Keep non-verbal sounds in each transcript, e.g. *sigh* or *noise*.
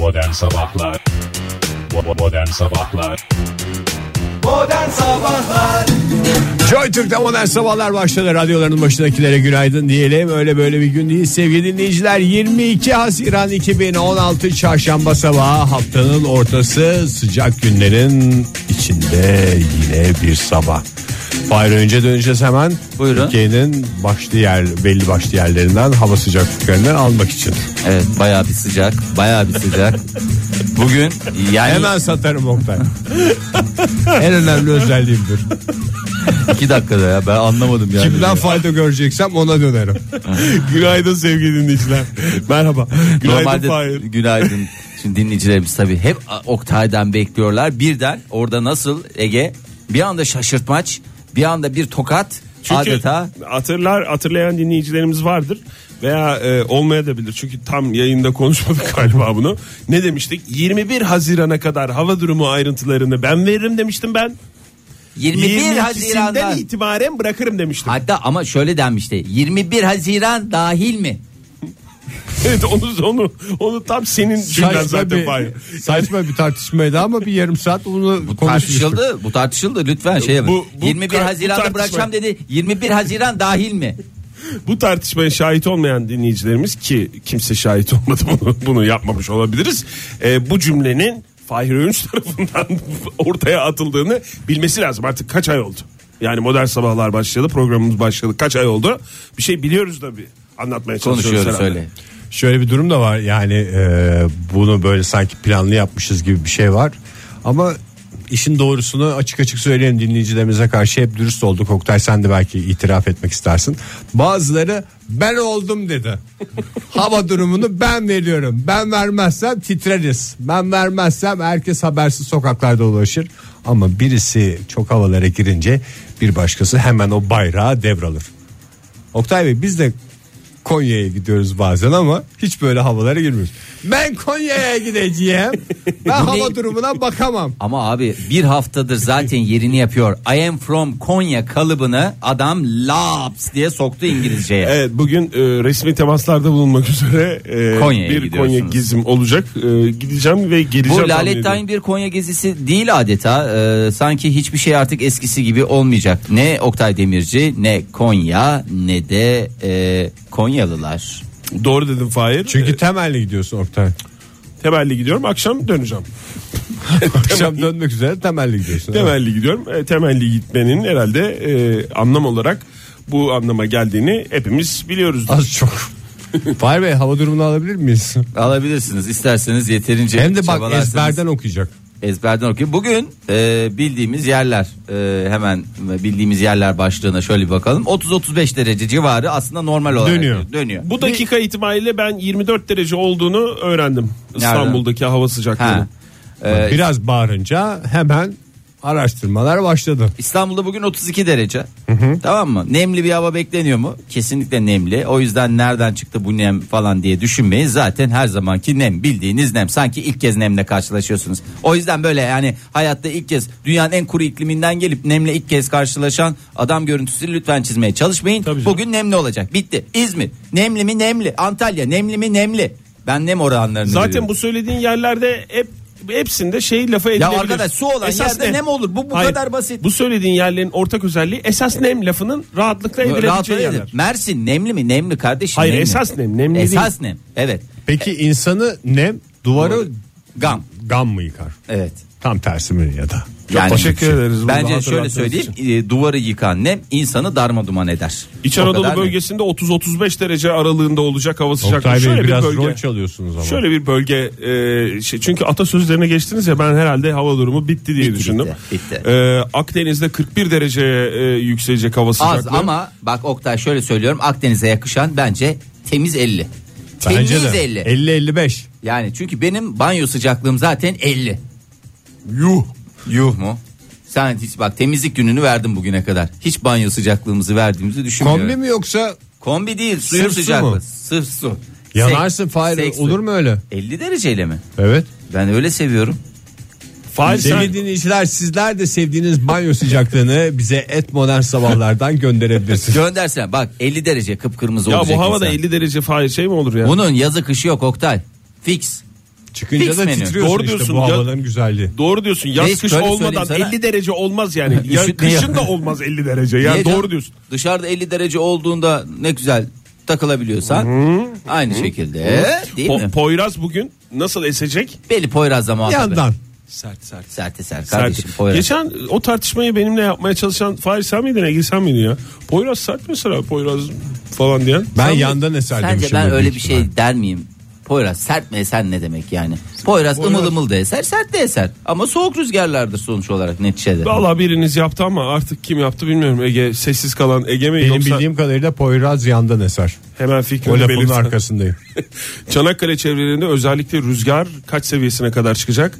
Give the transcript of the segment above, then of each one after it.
Modern Sabahlar Modern Sabahlar Modern Sabahlar Joy Türk'te modern sabahlar başladı. Radyoların başındakilere günaydın diyelim. Öyle böyle bir gün değil sevgili dinleyiciler. 22 Haziran 2016 Çarşamba sabahı haftanın ortası sıcak günlerin içinde yine bir sabah. Fahir önce döneceğiz hemen. Buyurun. Türkiye'nin başlı yer, belli başlı yerlerinden hava sıcaklıklarını almak için. Evet bayağı bir sıcak bayağı bir sıcak. *laughs* Bugün yani Hemen satarım Oktay. *laughs* en önemli özelliğimdir. iki dakikada ya ben anlamadım yani. Kimden fayda göreceksem ona dönerim. *laughs* Günaydın sevgili dinleyiciler. Merhaba. Günaydın Normalde Fahir. günaydın. Şimdi dinleyicilerimiz tabii hep Oktay'dan bekliyorlar. Birden orada nasıl Ege bir anda şaşırtmaç bir anda bir tokat Çünkü adeta hatırlar hatırlayan dinleyicilerimiz vardır veya e, olmayabilir. Çünkü tam yayında konuşmadık *laughs* galiba bunu. Ne demiştik? 21 Haziran'a kadar hava durumu ayrıntılarını ben veririm demiştim ben. 21 22'sinden Haziran'dan itibaren bırakırım demiştim. hatta ama şöyle denmişti 21 Haziran dahil mi? *laughs* evet onu onu onu tam senin cümlen zaten bir, Fahir. saçma bir tartışmaydı ama bir yarım saat bunu Bu tartışıldı. Bu tartışıldı lütfen şey yapın. Bu- bu 21 kar- bu Haziran'da tartışma- bırakacağım dedi. 21 Haziran dahil mi? Bu tartışmaya şahit olmayan dinleyicilerimiz ki kimse şahit olmadı bunu bunu yapmamış olabiliriz. E, bu cümlenin Fahir Öğünç *laughs* tarafından ortaya atıldığını bilmesi lazım. Artık kaç ay oldu? Yani modern sabahlar başladı programımız başladı. Kaç ay oldu? Bir şey biliyoruz tabii. Anlatmaya çalışıyoruz. Konuşuyoruz herhalde. öyle. Şöyle bir durum da var yani e, bunu böyle sanki planlı yapmışız gibi bir şey var. Ama işin doğrusunu açık açık söyleyelim dinleyicilerimize karşı hep dürüst olduk. Oktay sen de belki itiraf etmek istersin. Bazıları ben oldum dedi. *laughs* Hava durumunu ben veriyorum. Ben vermezsem titreriz. Ben vermezsem herkes habersiz sokaklarda dolaşır. Ama birisi çok havalara girince bir başkası hemen o bayrağı devralır. Oktay Bey biz de Konya'ya gidiyoruz bazen ama hiç böyle havalara girmiyoruz. Ben Konya'ya gideceğim. *laughs* Ben Bu ne? hava durumuna bakamam. Ama abi bir haftadır zaten yerini yapıyor. I am from Konya kalıbını adam laps diye soktu İngilizceye. Evet bugün e, resmi temaslarda bulunmak üzere e, Konya'ya bir gidiyorsunuz. Konya gezim olacak. E, gideceğim ve geleceğim. Bu tahmin Lalet ediyorum. Daim bir Konya gezisi değil adeta. Ee, sanki hiçbir şey artık eskisi gibi olmayacak. Ne Oktay Demirci ne Konya ne de e, Konyalılar. Doğru dedim Fahir. Çünkü temelli gidiyorsun Oktay. temelli gidiyorum akşam döneceğim. *laughs* Akşam dönmek üzere temelli gidiyorsun. Temelli gidiyorum. E, temelli gitmenin herhalde e, anlam olarak bu anlama geldiğini hepimiz biliyoruz. Az çok. Fahir Bey hava durumunu alabilir miyiz? Alabilirsiniz isterseniz yeterince Hem de bak ezberden okuyacak. Ezberden okuyun. Bugün e, bildiğimiz yerler e, hemen bildiğimiz yerler başlığına şöyle bir bakalım. 30-35 derece civarı aslında normal olarak Dönüyor. dönüyor. Bu dakika itibariyle ben 24 derece olduğunu öğrendim. İstanbul'daki hava sıcaklığı. Ha. E, Biraz bağırınca hemen araştırmalar başladı. İstanbul'da bugün 32 derece. Tamam mı? Nemli bir hava bekleniyor mu? Kesinlikle nemli. O yüzden nereden çıktı bu nem falan diye düşünmeyin. Zaten her zamanki nem bildiğiniz nem. Sanki ilk kez nemle karşılaşıyorsunuz. O yüzden böyle yani hayatta ilk kez dünyanın en kuru ikliminden gelip nemle ilk kez karşılaşan adam görüntüsü lütfen çizmeye çalışmayın. Bugün nemli olacak. Bitti. İzmir nemli mi nemli. Antalya nemli mi nemli. Ben nem oranlarını Zaten biliyorum. bu söylediğin yerlerde hep hepsinde şey lafa Ya edilebilir. arkadaş su olan yerde nem olur. Bu bu Hayır, kadar basit. Bu söylediğin yerlerin ortak özelliği esas nem lafının rahatlıkla edilebileceği Rahatlığı yerler. edin. Mersin nemli mi? Nemli kardeşim. Hayır, nemli. esas nem, nemli Esas nem. Evet. Peki insanı nem duvarı Gam. gam mı yıkar? Evet. Tam tersi mi ya da? Yani teşekkür ederiz. Bence şöyle söyleyeyim. için. e, duvarı yıkan nem insanı darma duman eder. İç O Anadolu nem. bölgesinde 30-35 derece aralığında olacak hava sıcaklığı. Oktay Bey Şöyle bir biraz bölge. rol çalıyorsunuz ama. Şöyle bir bölge e, şey, çünkü atasözlerine geçtiniz ya ben herhalde hava durumu bitti diye Bitti, düşündüm. bitti, bitti. E, Akdeniz'de 41 dereceye e, yükselecek hava Az sıcaklığı. ama bak Oktay şöyle söylüyorum. Akdeniz'e yakışan bence temiz 50. Bence temiz de 50. 50-55. Yani çünkü benim banyo sıcaklığım zaten 50. Yuh. Yuh mu? Sen hiç bak temizlik gününü verdim bugüne kadar. Hiç banyo sıcaklığımızı verdiğimizi düşünmüyorum. Kombi mi yoksa Kombi değil suyun Sırf su sıcaklığı. mu? Sırf su. yanarsın Fahir sek su. olur mu öyle? 50 dereceyle mi? Evet. Ben öyle seviyorum. Fahir sen Sevgili dinleyiciler sizler de sevdiğiniz banyo sıcaklığını bize et modern sabahlardan gönderebilirsiniz. *laughs* Göndersene bak 50 derece kıpkırmızı ya olacak bu havada insan. 50 derece Fahir şey mi olur ya? Bunun yazı kışı yok Oktay. Fix. Çıkınca Fix da menü. titriyorsun Doğru işte diyorsun. bu Ya- havaların güzelliği. Doğru diyorsun. Yaz Reis, kış şöyle olmadan söyleyeyim sana. 50 derece olmaz yani. *laughs* Ya, Üşütme kışın ya. da olmaz 50 derece. Yani Niye doğru canım? diyorsun. Dışarıda 50 derece olduğunda ne güzel takılabiliyorsan aynı şekilde değil Po- mi? Poyraz bugün nasıl esecek? Beli Poyraz'la muhabbet. Yandan. Sert sert. Serte ser kardeşim Poyraz. Geçen o tartışmayı benimle yapmaya çalışan Fahri sen miydin Ege sen miydin ya? Poyraz sert mesela Poyraz falan diyen. Ben yandan eser Sence demişim. ben öyle bir şey der miyim? Poyraz sert mi eser ne demek yani? Poyraz, ımıl ımıl da eser sert de eser. Ama soğuk rüzgarlardır sonuç olarak neticede. Valla biriniz yaptı ama artık kim yaptı bilmiyorum. Ege sessiz kalan Ege mi Benim yoksa bildiğim kadarıyla Poyraz yandan eser. hemen lafın belirtin. arkasındayım. *laughs* Çanakkale çevrelerinde özellikle rüzgar kaç seviyesine kadar çıkacak?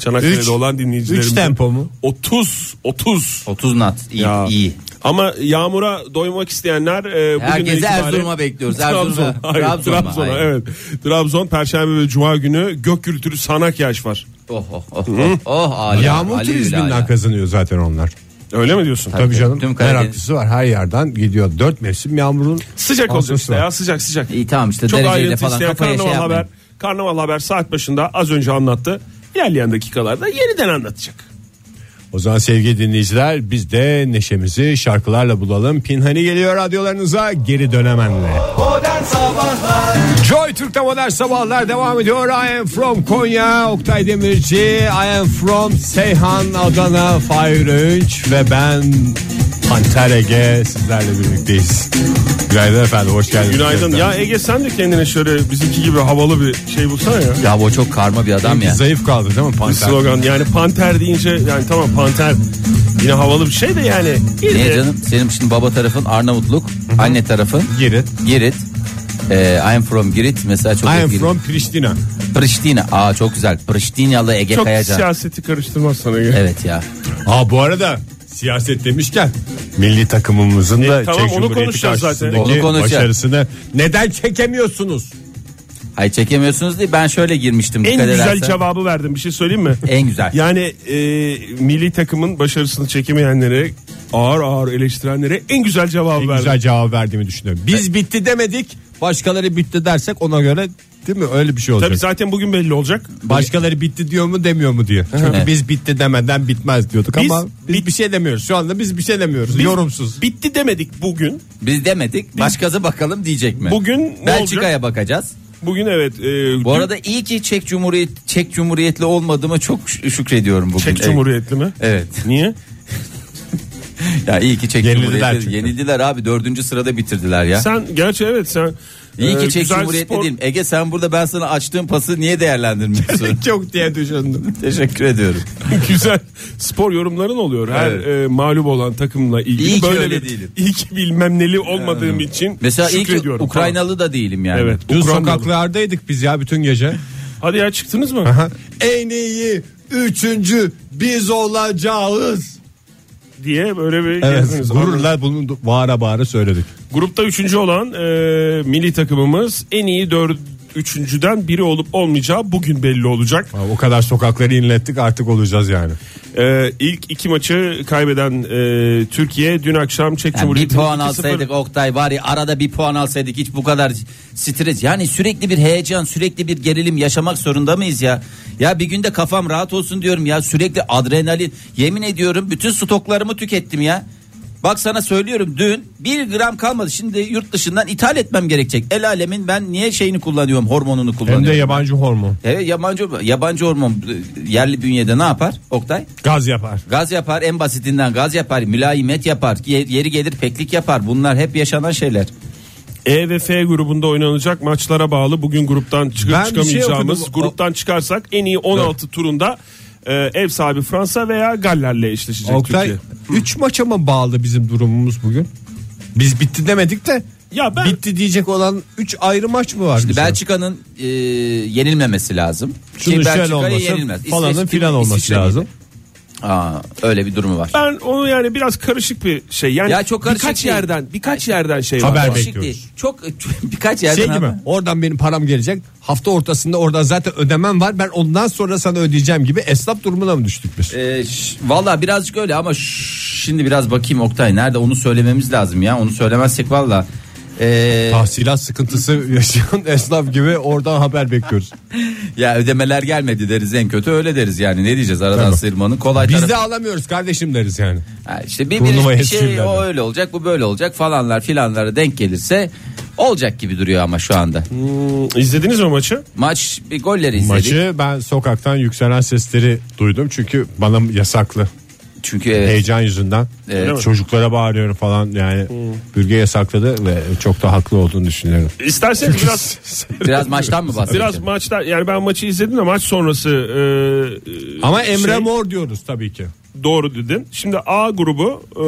Çanakkale'de Üç- olan dinleyicilerimiz. üç tempo mu? 30 30. 30 nat iyi Ya. iyi. Ama yağmura doymak isteyenler e, bugün itibaren Erzurum'a bekliyoruz. *laughs* Trabzon, Erzurum'a. hayır, Trabzon'a, Trabzon'a, hayır. evet. Trabzon Perşembe ve Cuma günü gök gürültülü sanak yağış var. Oh oh oh oh. oh âlâ, Yağmur âlâ, turizminden âlâ. kazanıyor zaten onlar. Öyle mi diyorsun? Tabii canım. tüm Karadeniz- Meraklısı var. Her yerden gidiyor. Dört mevsim yağmurun Sıcak Aslısı işte var. ya sıcak sıcak. İyi tamam işte Çok dereceyle ayrıntı falan isteyen kafaya şey Karnaval yapmayın. Haber. Karnaval Haber saat başında az önce anlattı. İlerleyen dakikalarda yeniden anlatacak. O zaman sevgili dinleyiciler biz de neşemizi şarkılarla bulalım. Pinhani geliyor radyolarınıza geri dönemenle. Modern Sabahlar Joy Türk'te modern sabahlar devam ediyor. I am from Konya, Oktay Demirci. I am from Seyhan, Adana, Fahir ve ben Panter Ege sizlerle birlikteyiz. Günaydın efendim, hoş geldiniz. Günaydın. Ya Ege sen de kendine şöyle bizimki gibi havalı bir şey bulsana ya. Ya o çok karma bir adam ya. Zayıf kaldı değil mi Bir Panter? slogan yani panter deyince yani tamam panter yine havalı bir şey de yani. yine Niye de- canım? Senin şimdi baba tarafın Arnavutluk, anne tarafın Girit. Girit. Ee, I am from Girit mesela çok I am Girit. from Pristina. Pristina. Aa çok güzel. Pristinalı Ege Çok Kayacan. siyaseti karıştırmazsan Ege. Evet ya. Aa bu arada siyaset demişken milli takımımızın da E, tamam, Çek onu konuşacağız zaten. Onu konuşacağız. başarısını neden çekemiyorsunuz? Ay çekemiyorsunuz diye ben şöyle girmiştim. En güzel edersen. cevabı verdim bir şey söyleyeyim mi? En güzel. Yani e, milli takımın başarısını çekemeyenlere ağır ağır eleştirenlere en güzel cevabı En verdim. güzel cevap verdiğimi düşünüyorum. Biz bitti demedik. Başkaları bitti dersek ona göre değil mi? Öyle bir şey olacak. Tabii zaten bugün belli olacak. Başkaları bitti diyor mu demiyor mu diye. Çünkü Evet. biz bitti demeden bitmez diyorduk Biz- ama biz bit- bir şey demiyoruz. Şu anda biz bir şey demiyoruz. Biz Yorumsuz. Bitti demedik bugün. Biz demedik. Başkası bakalım diyecek mi? Bugün ne Belçika'ya bakacağız. Bugün evet. E, Bu arada iyi ki Çek Cumhuriyet Çek Cumhuriyetli olmadığıma çok şükrediyorum bugün. Çek Evet. Cumhuriyetli mi? Evet. Niye? *laughs* *laughs* Ya iyi ki Çek Yenildiler çünkü. Yenildiler abi dördüncü sırada bitirdiler ya. Sen gerçi evet sen İyi e, ki Çek güzel Cumhuriyetli spor- değilim. Ege sen burada ben sana açtığım pası niye değerlendirmiyorsun? *laughs* Çok diye düşündüm. *laughs* Teşekkür ediyorum. güzel spor yorumların oluyor. Her Evet. e, mağlup olan takımla ilgili İyi ki böyle öyle bir, değilim. iyi ki bilmem neli olmadığım için Mesela iyi ki şükrediyorum. Ukraynalı da değilim yani. Evet. Dün Ukraynalı. sokaklardaydık biz ya bütün gece. Hadi ya çıktınız mı? Aha. en iyi üçüncü biz olacağız. Diye böyle bir Evet gezdiniz. gururla bunu bağıra bağıra söyledik. Grupta üçüncü olan e, milli takımımız en iyi dört üçüncüden biri olup olmayacağı bugün belli olacak. O kadar sokakları inlettik artık olacağız yani. E, ilk iki maçı kaybeden e, Türkiye dün akşam Çek Yani bir Cumhuriyeti puan 2-0 alsaydık Oktay var ya arada bir puan alsaydık hiç bu kadar stres yani sürekli bir heyecan sürekli bir gerilim yaşamak zorunda mıyız ya? Ya bir günde kafam rahat olsun diyorum ya sürekli adrenalin yemin ediyorum bütün stoklarımı tükettim ya. Bak sana söylüyorum dün bir gram kalmadı şimdi yurt dışından ithal etmem gerekecek. El alemin ben niye şeyini kullanıyorum hormonunu kullanıyorum. Hem de yabancı hormon. Evet yabancı yabancı hormon yerli bünyede ne yapar Oktay? Gaz yapar. Gaz yapar en basitinden gaz yapar mülayimet yapar ye- yeri gelir peklik yapar bunlar hep yaşanan şeyler. E ve F grubunda oynanacak maçlara bağlı bugün gruptan çıkıp Ben şey çıkamayacağımız okudum. gruptan çıkarsak en iyi 16 turunda e, ev sahibi Fransa veya Galler'le eşleşecek Oktay Türkiye. 3 maça mı bağlı bizim durumumuz bugün? Biz bitti demedik de Ya ben bitti diyecek olan 3 ayrı maç mı var? Şimdi? Belçika'nın e, yenilmemesi lazım. Şunun Ki Belçika olması yenilmez. falanın filan olması İsviçre lazım. miydi? Aa, öyle bir durumu var. ben onu yani biraz karışık bir şey. Yani Ya çok karışık birkaç değil. yerden birkaç yerden şey Haber var. bekliyoruz. Karışık değil. Çok, çok *laughs* birkaç yerden Şey gibi haber- oradan benim param gelecek hafta ortasında oradan zaten ödemem var ben ondan sonra sana ödeyeceğim gibi esnaf durumuna mı düştük biz? Ee, Valla birazcık öyle ama şimdi biraz bakayım Oktay nerede onu söylememiz lazım ya onu söylemezsek valla. Ee, Tahsilat sıkıntısı yaşayan *laughs* esnaf gibi oradan haber bekliyoruz. ya ödemeler gelmedi deriz en kötü öyle deriz yani ne diyeceğiz aradan Tabii. sıyırmanın kolay Biz tarafı. de alamıyoruz kardeşim deriz yani. Ha, işte bir, bir, bir şey o öyle olacak bu böyle olacak falanlar filanlara denk gelirse olacak gibi duruyor ama şu anda. Hmm, İzlediniz mi maçı? Maç bir golleri izledik. Maçı ben sokaktan yükselen sesleri duydum çünkü bana yasaklı. Çünkü evet, Heyecan yüzünden Evet. çocuklara bağırıyorum falan yani bürge yasakladı ve çok da haklı olduğunu düşünüyorum. İsterseniz *laughs* biraz biraz maçtan mı bahsedelim? biraz maçta yani ben maçı izledim de maç sonrası e, Ama Emre şey- Mor diyoruz tabii ki. Doğru dedin. Şimdi A grubu e,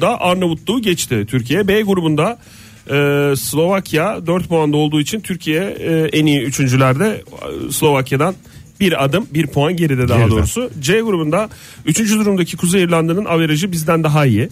da Arnavutluğu geçti Türkiye. B grubunda e, Slovakya 4 puanda olduğu için Türkiye e, en iyi üçüncülerde e, Slovakya'dan bir adım bir puan geride daha Geride. doğrusu. C grubunda 3. durumdaki Kuzey İrlanda'nın averajı bizden daha iyi.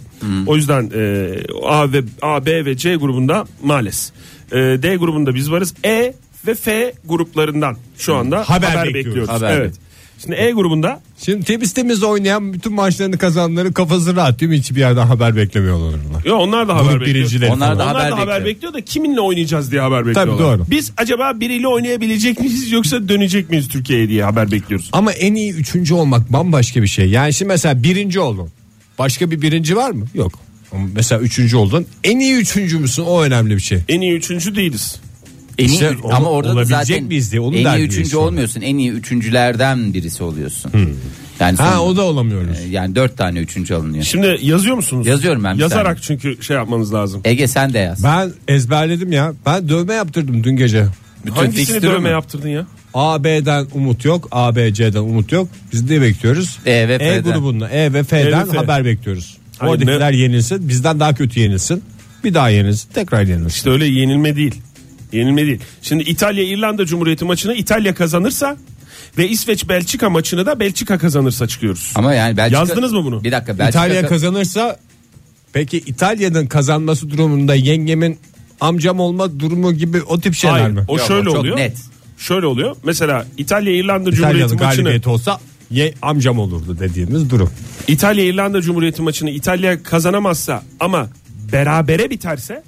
O yüzden e, A ve A, B ve C grubunda maalesef. E, D grubunda biz varız. E ve F gruplarından şu anda Haber haber, bekliyoruz. bekliyoruz. Haber evet. Şimdi E grubunda Şimdi temiz temiz oynayan bütün maçlarını kazananların kafası rahat değil mi? Hiçbir yerden haber beklemiyorlar. onlar. Yo onlar da haber Grup bekliyor. birincileri Onlar falan. da Onlar haber da haber bekliyor. bekliyor da kiminle oynayacağız diye haber bekliyorlar. doğru. Biz acaba biriyle oynayabilecek miyiz yoksa dönecek miyiz Türkiye'ye diye haber bekliyoruz. Ama en iyi üçüncü olmak bambaşka bir şey. Yani şimdi mesela birinci oldun. Başka bir birinci var mı? Yok. Ama mesela üçüncü oldun. En iyi üçüncü müsün? O önemli bir şey. En iyi üçüncü değiliz. En iyi, İşte ama orada da zaten miyiz diye onu en iyi üçüncü sonra. olmuyorsun. En iyi üçüncülerden birisi oluyorsun. Yani Ha o da olamıyoruz. yani dört tane üçüncü alınıyor. Şimdi yazıyor musunuz? Yazıyorum ben Yazarak çünkü şey yapmanız lazım. Ege sen de yaz. Ben ezberledim ya. Ben dövme yaptırdım dün gece. Bütün Hangisini dövme mü? yaptırdın ya? A, B'den umut yok. A, B, C'den umut yok. Biz ne bekliyoruz? E ve F'den. grubunda E ve F'den E ve F. haber bekliyoruz. Hayır, Oradakiler yenilsin. Bizden daha kötü yenilsin. Bir daha yenilsin. Tekrar yenilsin. İşte öyle yenilme değil. Yenilme değil. Şimdi İtalya İrlanda Cumhuriyeti maçını İtalya kazanırsa ve İsveç Belçika maçını da Belçika kazanırsa çıkıyoruz. Ama yani Belçika... Yazdınız mı bunu? Bir dakika Belçika... İtalya kazanırsa peki İtalya'nın kazanması durumunda yengemin amcam olma durumu gibi o tip şeyler Hayır, mi? o Yok, şöyle çok oluyor. net. Şöyle oluyor. Mesela İtalya İrlanda Cumhuriyeti maçını olsa ye, amcam olurdu dediğimiz durum. İtalya İrlanda Cumhuriyeti maçını İtalya kazanamazsa ama berabere biterse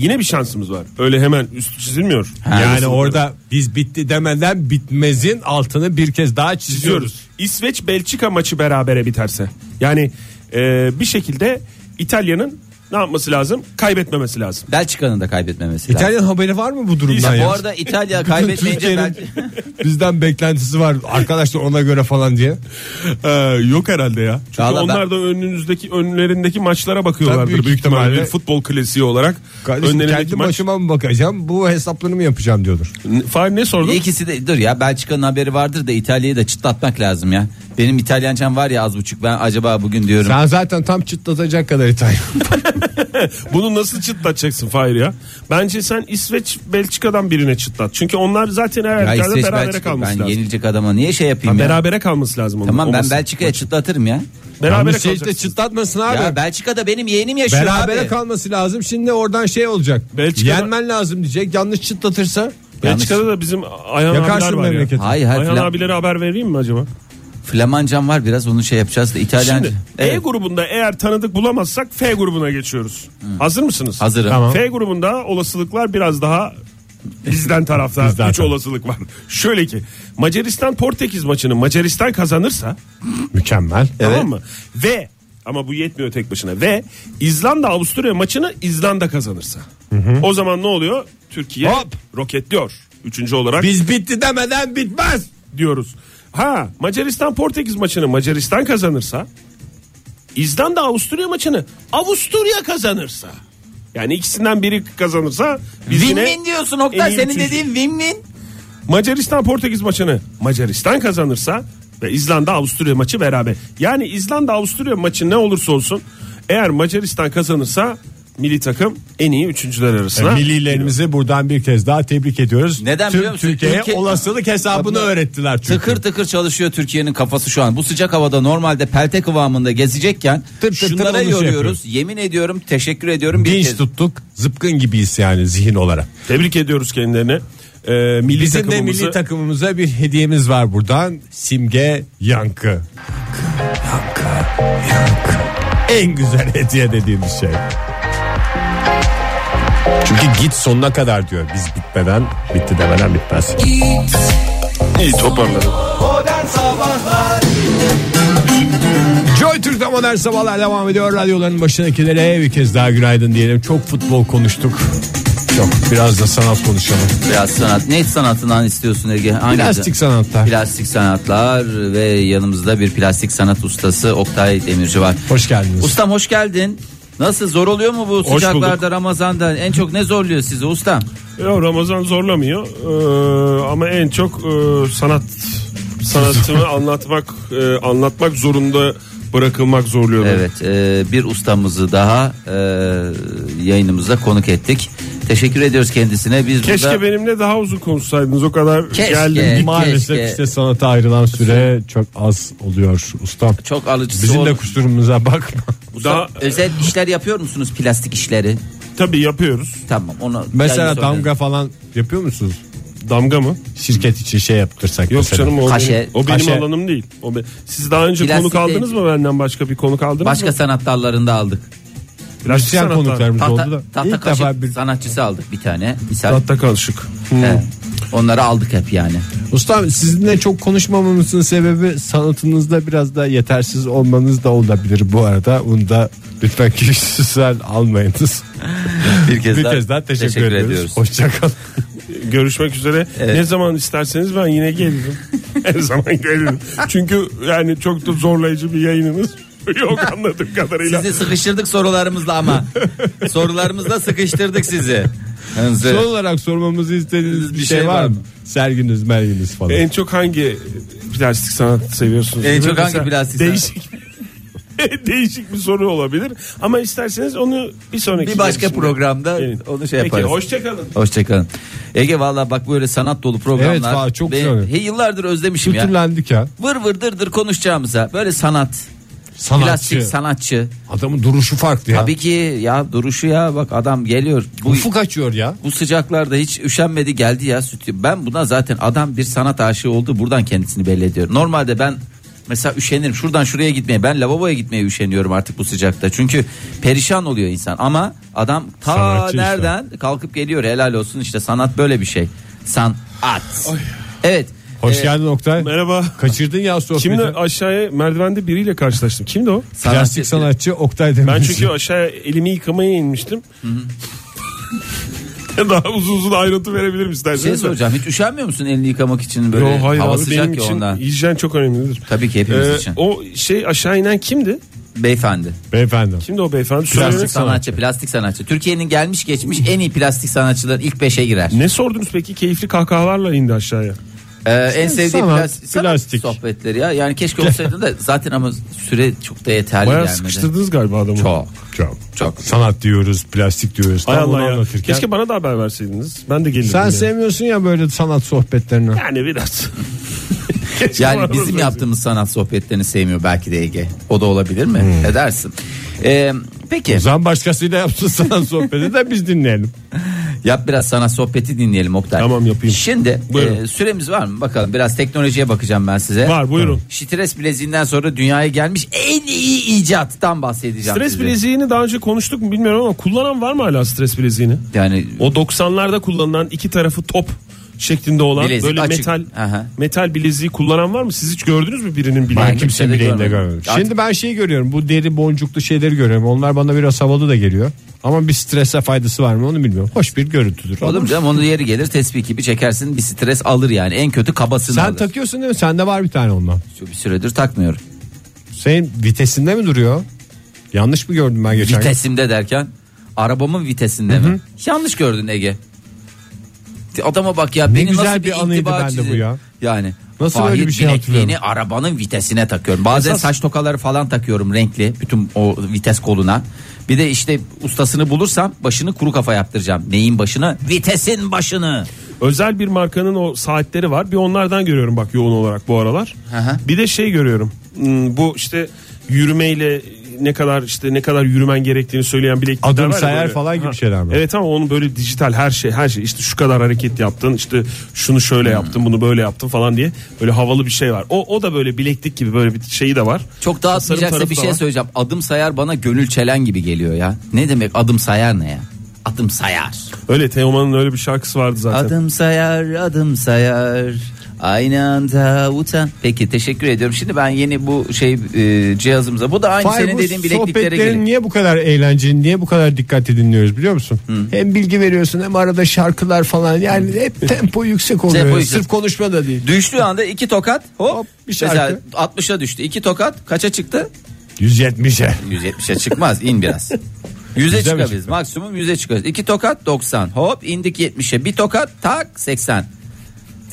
yine bir şansımız var. Öyle hemen üst çizilmiyor. yani orada biz bitti demeden bitmezin altını bir kez daha çiziyoruz. çiziyoruz. İsveç Belçika maçı berabere biterse. Yani e, bir şekilde İtalya'nın ne yapması lazım? Kaybetmemesi lazım. Belçika'nın da kaybetmemesi lazım. İtalyan haberi var mı bu durumdan ya? bu arada İtalya *laughs* kaybetmeyince bizden beklentisi var. Arkadaşlar ona göre falan diye. Ee, yok herhalde ya. Çünkü Vallahi onlar da önünüzdeki önlerindeki maçlara bakıyorlardır Tabii büyük büyük, ihtimalle. ihtimalle. Futbol klasiği olarak. Kardeşim önlerindeki kendi maç. başıma mı bakacağım? Bu hesaplarını mı yapacağım diyordur. Fahir ne sordun? İkisi de dur ya Belçika'nın haberi vardır da İtalya'yı da çıtlatmak lazım ya. Benim İtalyancam var ya az buçuk ben acaba bugün diyorum. Sen zaten tam çıtlatacak kadar İtalyan. *laughs* *laughs* Bunu nasıl çıtlatacaksın Fahir ya? Bence sen İsveç Belçika'dan birine çıtlat. Çünkü onlar zaten her ya İsveç berabere Belçika kalması ben lazım. yenilecek adama niye şey Ha, yapayım ya? berabere kalması lazım. onun. Tamam ben Olmasın. Belçika'ya çıtlatırım ya. Berabere şey işte çıtlatmasın abi. Ya Belçika'da benim yeğenim yaşıyor Berabere abi. kalması lazım. Şimdi oradan şey olacak. Belçika'da- Yenmen lazım diyecek. Yanlış çıtlatırsa Belçika'da da bizim Ayhan Yakarsın abiler var ya. memleketi. Hayır hayır Ayhan Flam- abilere haber vereyim mi acaba? Flamancam var biraz onu şey yapacağız da İtalyanca. Şimdi E Evet. grubunda eğer tanıdık bulamazsak F grubuna geçiyoruz. Hazır mısınız? Hazırım. Tamam. F grubunda olasılıklar biraz daha bizden tarafta. Bizden 3 taraf. olasılık var. *laughs* Şöyle ki Macaristan Portekiz maçını Macaristan kazanırsa Mükemmel. tamam mı? Ve ama bu yetmiyor tek başına. Ve İzlanda Avusturya maçını İzlanda kazanırsa. O zaman ne oluyor? Türkiye Hop. roketliyor. Üçüncü olarak Biz bitti demeden bitmez. diyoruz. Ha Macaristan Portekiz maçını Macaristan kazanırsa İzlanda Avusturya maçını Avusturya kazanırsa yani ikisinden biri kazanırsa biz yine Win-win diyorsun Oktay senin üçüncü. dediğin win-win. Macaristan Portekiz maçını Macaristan kazanırsa ve İzlanda Avusturya maçı beraber. Yani İzlanda Avusturya maçı ne olursa olsun eğer Macaristan kazanırsa milli takım en iyi üçüncüler arasına. Millilerimizi buradan bir kez daha tebrik ediyoruz. Neden Tüm biliyor musun? Türkiye'ye Ülke- olasılık hesabını Abla- öğrettiler çünkü. Tıkır tıkır çalışıyor Türkiye'nin kafası şu an. Bu sıcak havada normalde pelte kıvamında gezecekken Tır tır tır şunlara onu şey yoruyoruz. Yemin ediyorum teşekkür ediyorum bir Dinç kez. tuttuk. Zıpkın gibiyiz yani zihin olarak. Tebrik ediyoruz kendilerini. Ee, milli Bizim de takımımızı milli takımımıza bir hediyemiz var buradan. Simge Yankı. Yankı, yankı, yankı. En güzel hediye dediğimiz şey. Çünkü git sonuna kadar diyor. Biz bitmeden bitti demeden bitmez. İyi toparladım. Joy Türk'te modern sabahlar devam ediyor. Radyoların başındakilere bir kez daha günaydın diyelim. Çok futbol konuştuk. Çok biraz da sanat konuşalım. Biraz sanat. Ne sanatından istiyorsun Ege? Hangi Plastik sanatlar. Plastik sanatlar ve yanımızda bir plastik sanat ustası Oktay Demirci var. Hoş geldiniz. Ustam hoş geldin. Nasıl zor oluyor mu bu sıcaklarda bulduk. Ramazan'da? En çok ne zorluyor sizi ustam? Ya Ramazan zorlamıyor Ee, ama en çok e, sanat sanatımı *laughs* anlatmak e, anlatmak zorunda bırakılmak zorluyor. Evet e, bir ustamızı daha e, yayınımıza konuk ettik. Teşekkür ediyoruz kendisine. Biz Keşke burada... benimle daha uzun konuşsaydınız o kadar Keşke. geldim. Maalesef Keşke. işte sanata ayrılan süre çok az oluyor ustam. Çok alıcısı Bizim de ol- kusurumuza bakma. Ustam, Daha- özel işler yapıyor musunuz plastik işleri? Tabii yapıyoruz. Tamam onu Mesela sonra- damga falan yapıyor musunuz? Damga mı? Şirket için şey yaptırsak Yok mesela. canım o Kaşe. benim, o benim Kaşe. alanım değil. O be- Siz daha önce Plastik konuk aldınız değil. mı benden başka bir konuk aldınız Başka mı? sanat dallarında aldık. Plastik Müzisyen sanatlar. konuklarımız oldu Tahta, da. tahta İlk kaşık defa bir... sanatçısı aldık bir tane. Misal. Tahta kaşık. Evet. Onları aldık hep yani. Ustam sizinle çok konuşmamamızın sebebi sanatınızda biraz da yetersiz olmanız da olabilir bu arada. Onu da lütfen kişisel almayınız. *laughs* Bir kez, bir daha, kez daha teşekkür, teşekkür ediyoruz. ediyoruz. Hoşçakalın. *laughs* Görüşmek üzere. Evet. Ne zaman isterseniz ben yine gelirim. *laughs* Her zaman gelirim. Çünkü yani çok da zorlayıcı bir yayınınız *laughs* yok anladığım kadarıyla. Sizi sıkıştırdık sorularımızla ama. *laughs* Sorularımızla sıkıştırdık sizi. Hınzır. Son olarak sormamızı istediğiniz bir, Bir şey, şey var var mı? Serginiz merginiz falan. En çok hangi plastik sanat seviyorsunuz? En çok hangi plastik sanat? değişik *laughs* değişik bir soru olabilir ama isterseniz onu bir sonraki Bir başka programda Gelin. onu şey Peki yaparız. hoşçakalın. Hoşçakalın. Ege valla bak böyle sanat dolu programlar. Evet, valla çok güzel. He, yıllardır özlemişim ya. Kültürlendik ya. Vır vır dır dır konuşacağımıza böyle sanat. Sanatçı. Plastik sanatçı. Adamın duruşu farklı ya. Tabii ki ya duruşu ya bak adam geliyor. Bu, Ufuk açıyor ya. bu sıcaklarda hiç üşenmedi geldi ya sütü. Ben buna zaten adam bir sanat aşığı oldu buradan kendisini belli ediyor. Normalde ben mesela üşenirim şuradan şuraya gitmeye ben lavaboya gitmeye üşeniyorum artık bu sıcakta. Çünkü perişan oluyor insan ama adam ta Sanatçı işte. nereden kalkıp geliyor helal olsun işte sanat böyle bir şey. Sanat. Evet. Hoş Ee, geldin Oktay. Merhaba. Kaçırdın ya sohbeti. Kimle aşağıya merdivende biriyle karşılaştım. Kimdi o? Plastik sanatçı Oktay Demirci. Ben çünkü aşağıya elimi yıkamaya inmiştim. *laughs* Daha uzun uzun ayrıntı verebilirim isterseniz. şey soracağım. Hiç üşenmiyor musun elini yıkamak için böyle Yo, hayır hava abi, sıcak benim ya için ondan. hijyen çok önemlidir. Tabii ki hepimiz Ee, için. o şey aşağı inen kimdi? Beyefendi. Beyefendi. Kimdi o beyefendi? Plastik Söyleyin. sanatçı, plastik sanatçı. Türkiye'nin gelmiş geçmiş en iyi plastik sanatçıların ilk beşe girer. Ne sordunuz peki? Keyifli kahkahalarla indi aşağıya. Ee, en sevdiğim sanat, plastik, sanat plastik. sohbetleri ya. Yani keşke olsaydı da *laughs* zaten ama süre çok da yeterli Bayağı gelmedi. sıkıştırdınız galiba adamı. Çok. Çok. Çok. Sanat diyoruz, plastik diyoruz. Tam bunu Allah ya. anlatırken. Keşke bana da haber verseydiniz. Ben de gelirdim. Sen yani. sevmiyorsun ya böyle sanat sohbetlerini. Yani biraz. *laughs* Yani bizim yaptığımız sanat sohbetlerini sevmiyor belki de Ege. O da olabilir mi? Hmm. Ne dersin? Ee, peki O zaman başkasıyla yapsın sanat sohbeti de biz dinleyelim. yap biraz sanat sohbeti dinleyelim Oktay. Tamam, yapayım. Şimdi Buyurun. e, süremiz var mı? Bakalım biraz teknolojiye bakacağım ben size. Var buyurun. Stres bileziğinden sonra dünyaya gelmiş en iyi icattan bahsedeceğim Stres size. bileziğini daha önce konuştuk mu bilmiyorum ama kullanan var mı hala stres bileziğini? Yani O 90'larda kullanılan iki tarafı top şeklinde olan Bilezik böyle açık. metal Aha. metal bileziği kullanan var mı? Siz hiç gördünüz mü birinin Ben bileğini? kimse kimsenin de bileğinde görmedim. görmedim. Artık- Şimdi ben şeyi görüyorum. Bu deri boncuklu şeyleri görüyorum. Onlar bana biraz havalı da geliyor. Ama bir strese faydası var mı onu bilmiyorum. Hoş bir görüntüdür. Olur canım onun yeri gelir tespih gibi çekersin bir stres alır yani en kötü kabasını Sen alır. takıyorsun değil mi? Sende var bir tane ondan. Şu bir süredir takmıyorum. Senin vitesinde mi duruyor? Yanlış mı gördüm ben geçen gün? Vitesimde derken arabamın vitesinde mi? Yanlış gördün Ege. Adama bak ya benim güzel nasıl bir, bir anıydı bende bu ya. Yani Nasıl Fahir öyle bir şey hatırlıyorum? arabanın vitesine takıyorum. Bazen Esas- saç tokaları falan takıyorum renkli bütün o vites koluna. Bir de işte ustasını bulursam başını kuru kafa yaptıracağım. Neyin başını? Vitesin başını. Özel bir markanın o saatleri var. Bir onlardan görüyorum bak yoğun olarak bu aralar. Hı hı. Bir de şey görüyorum. Hmm, Bu işte yürümeyle ne kadar işte ne kadar yürümen gerektiğini söyleyen bileklikler Adım sayar böyle. falan gibi Ha. şeyler mi? Evet ama onun böyle dijital her şey her şey işte şu kadar hareket yaptın işte şunu şöyle Hmm. yaptın bunu böyle yaptın falan diye böyle havalı bir şey var. O o da böyle bileklik gibi böyle bir şeyi de var. Çok dağıtmayacaksa tarafı bir şey var. söyleyeceğim. Adım sayar bana gönül çelen gibi geliyor ya. Ne demek adım sayar ne ya? Adım sayar. Öyle Teoman'ın öyle bir şarkısı vardı zaten. Adım sayar, adım sayar. Aynı anda utan. Peki teşekkür ediyorum. Şimdi ben yeni bu şey e, cihazımıza. Bu da aynı Fahir, senin dediğin bilekliklere geliyor. niye bu kadar eğlenceli, niye bu kadar dikkatli dinliyoruz biliyor musun? Hem bilgi veriyorsun hem arada şarkılar falan yani hep tempo yüksek oluyor. Tempo yüksek. Sırf konuşma da değil. Düştüğü anda iki tokat hop, Hop, bir mesela şarkı. 60'a düştü. İki tokat kaça çıktı? 170'e. 170'e çıkmaz in biraz. 100'e Yüze mi çıkabiliriz maksimum 100'e çıkarız. İki tokat 90 hop indik 70'e bir tokat tak 80.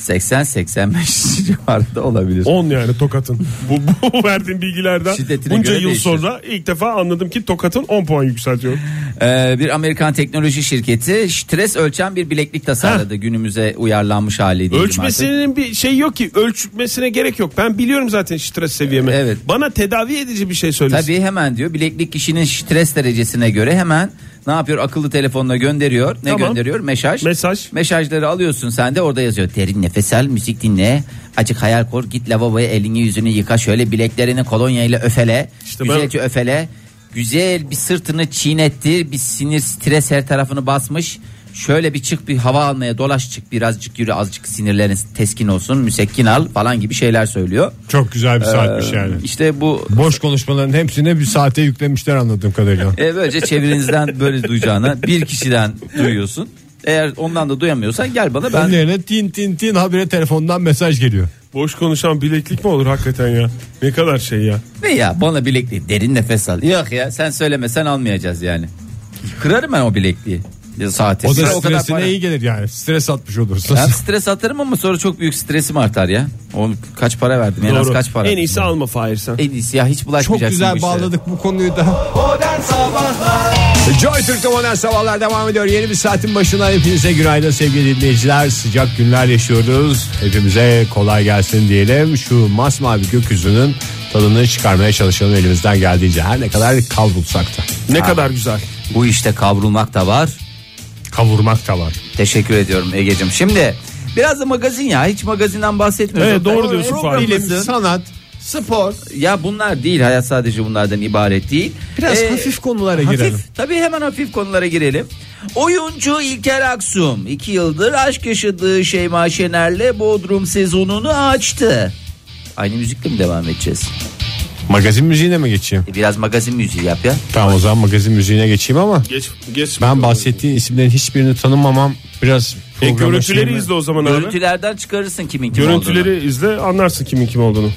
80-85 *laughs* civarında olabilir. 10 yani tokatın. Bu, bu *laughs* verdiğin bilgilerden Şiddetine bunca yıl değişir. sonra ilk defa anladım ki tokatın 10 puan yükseltiyor. Ee, bir Amerikan teknoloji şirketi stres ölçen bir bileklik tasarladı. Günümüze uyarlanmış hali diyelim artık. Ölçmesinin bir şey yok ki. Ölçmesine gerek yok. Ben biliyorum zaten stres seviyemi. Evet. Bana tedavi edici bir şey söylesin. Tabii hemen diyor bileklik kişinin stres derecesine göre hemen ne yapıyor akıllı telefonuna gönderiyor. Ne Tamam. gönderiyor? Mesaj. Mesaj. Mesajları alıyorsun sen de orada yazıyor. Derin nefes al müzik dinle. Acık hayal kur git lavaboya elini yüzünü yıka şöyle bileklerini kolonya ile öfele. İşte ben- Güzelce öfele. Güzel bir sırtını çiğnetti. Bir sinir stres her tarafını basmış. Şöyle bir çık bir hava almaya dolaş çık birazcık yürü azıcık sinirlerin teskin olsun müsekkin al falan gibi şeyler söylüyor. Çok güzel bir saatmiş yani. İşte bu Boş konuşmaların hepsine bir saate yüklemişler anladığım kadarıyla. *laughs* E, böylece çevrenizden böyle duyacağına bir kişiden duyuyorsun. Eğer ondan da duyamıyorsan gel bana ben Önlerine tin tin tin habire telefondan mesaj geliyor. Boş konuşan bileklik mi olur hakikaten ya? Ne kadar şey ya. ne ya bana bilekliği derin nefes al. Yok ya sen söylemesen almayacağız yani. Kırarım ben o bilekliği. Saati. O da Sıra o kadar stresine iyi gelir yani. Stres atmış olursun. Ben *laughs* stres atarım ama sonra çok büyük stresim artar ya. O kaç para verdim en az Doğru. kaç para. En iyisi alma Fahir sen. En iyisi ya hiç Çok bulaşmayacaksın bu güzel işlere. bağladık bu konuyu da. Modern Sabahlar Joy Türk'te modern sabahlar devam ediyor. Yeni bir saatin başına hepinize günaydın sevgili dinleyiciler. Sıcak günler yaşıyoruz. Hepimize kolay gelsin diyelim. Şu masmavi gökyüzünün tadını çıkarmaya çalışalım elimizden geldiğince. Her ne kadar kavrulsak da. Ne kadar güzel. Bu işte kavrulmak da var. Kavurmak da var. Teşekkür ediyorum Ege'cim. Şimdi biraz da magazin ya. Hiç magazinden bahsetmiyoruz. Evet, doğru diyorsun Fahri. sanat, spor. Ya bunlar değil hayat sadece bunlardan ibaret değil. Biraz Ee, hafif konulara hafif, girelim. Tabii hemen hafif konulara girelim. Oyuncu İlker Aksum iki yıldır aşk yaşadığı Şeyma Şener'le Bodrum sezonunu açtı. Aynı müzikle mi devam edeceğiz? Magazin müziğine mi geçeyim? E, Biraz magazin müziği yap ya. Tamam o zaman magazin müziğine geçeyim ama Geç, geç. ben bahsettiğin isimlerin hiçbirini tanımamam biraz E, görüntüleri izle o zaman abi. Görüntülerden çıkarırsın kimin kim olduğunu. Görüntüleri izle anlarsın kimin kim olduğunu.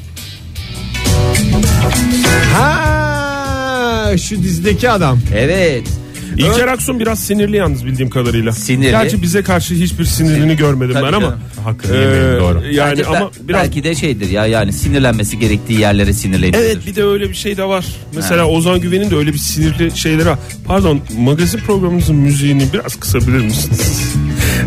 Ha şu dizideki adam. Evet. İlker Aksun biraz sinirli yalnız bildiğim kadarıyla. Sinirli. Gerçi bize karşı hiçbir sinirini görmedim Tabii ben ama. canım. Hakkını yemeyin, doğru. Yani Bence ama be- biraz belki de şeydir ya yani sinirlenmesi gerektiği yerlere sinirleniyor. Evet bir de öyle bir şey de var. Mesela. Ozan Güven'in de öyle bir sinirli şeyleri var. Pardon magazin programımızın müziğini biraz kısabilir misiniz? *laughs*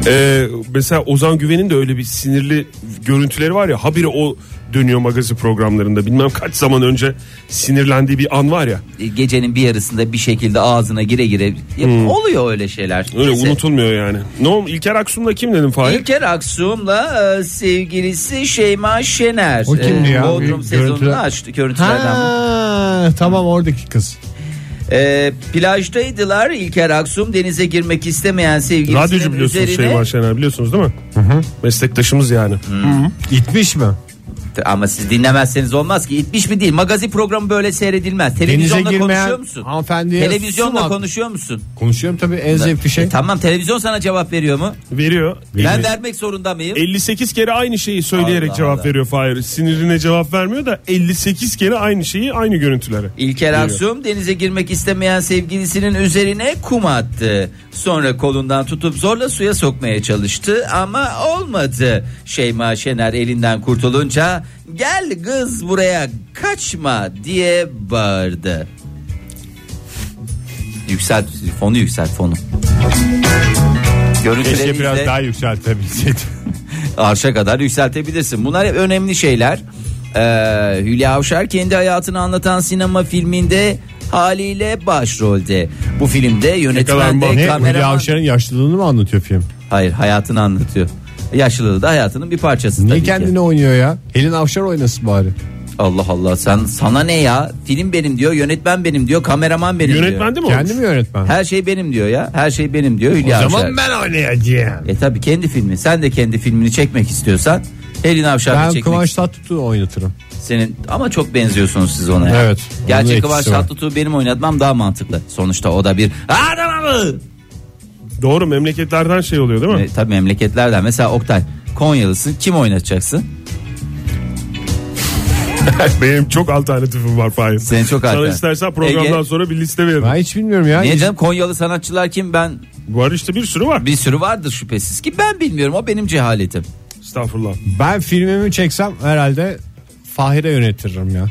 Ee, mesela Ozan Güven'in de öyle bir sinirli görüntüleri var ya. Habire o dönüyor magazin programlarında. Bilmem kaç zaman önce sinirlendiği bir an var ya. E, Gecenin bir yarısında bir şekilde ağzına gire gire Yap- oluyor öyle şeyler. Hmm. Öyle Neyse. unutulmuyor yani. Ne oldu? İlker Aksun'la kim dedim Fahir? İlker Aksum'la e, sevgilisi Şeyma Şener. O kimdi e, ya? Bodrum sezonunu açtı görüntülerden. Ha, tamam oradaki kız. E, plajdaydılar İlker Aksum denize girmek istemeyen sevgilisinin Radyocu biliyorsunuz üzerine. Şeyma Şener biliyorsunuz değil mi? Meslektaşımız yani. İtmiş mi? Ama siz dinlemezseniz olmaz ki. İtmiş mi değil. Magazin programı böyle seyredilmez. Girmeyen konuşuyor musun? hanımefendiye Televizyonda su mu- konuşuyor musun? Konuşuyorum tabii en zevkli şey. E, tamam televizyon sana cevap veriyor mu? Veriyor. Ben vermek zorunda mıyım? 58 kere aynı şeyi söyleyerek Allah cevap Allah. veriyor Fahir. Sinirine cevap vermiyor da 58 kere aynı şeyi aynı görüntülere. İlker Aksum denize girmek istemeyen sevgilisinin üzerine kum attı. Sonra kolundan tutup zorla suya sokmaya çalıştı ama olmadı. Şeyma Şener elinden kurtulunca gel kız buraya kaçma diye bağırdı. Yükselt fonu yükselt fonu. Keşke biraz daha yükseltebilseydim. *laughs* arşa kadar yükseltebilirsin. Bunlar hep önemli şeyler. Ee, Hülya Avşar kendi hayatını anlatan sinema filminde haliyle başrolde. Bu filmde yönetmen de ne? Hülya kameraman... Avşar'ın yaşlılığını mı anlatıyor film? Hayır hayatını anlatıyor. Yaşlılığı da hayatının bir parçası Niye tabii kendini ki. oynuyor ya? Helin Avşar oynasın bari. Allah Allah sen sana ne ya? Film benim diyor, yönetmen benim diyor, kameraman benim diyor. Yönetmen de mi olmuş? Kendi mi yönetmen? Her şey benim diyor ya. Her şey benim diyor Hülya o zaman Avşar. ben oynayacağım. E tabi kendi filmi. Sen de kendi filmini çekmek istiyorsan Helin Avşar'ı Ben çekmek Kıvanç Tatlıtuğ'u oynatırım. senin ama çok benziyorsunuz siz ona. ya. Evet, onun etkisi Kıvanç var. Tatlıtuğ'u benim oynatmam daha mantıklı. Sonuçta o da bir adamı. Doğru memleketlerden şey oluyor değil mi? E, tabii memleketlerden. Mesela Oktay Konyalısın. Kim oynatacaksın? *laughs* Benim çok alternatifim var Fahir. Senin çok Sana alternatif. istersen programdan Ege? sonra bir liste veririm. Ben hiç bilmiyorum ya. Niye canım Konyalı sanatçılar kim? Ben Var işte bir sürü var. bir sürü vardır şüphesiz ki ben bilmiyorum. O benim cehaletim. Estağfurullah. Ben filmimi çeksem herhalde Fahir'e yönetirim ya.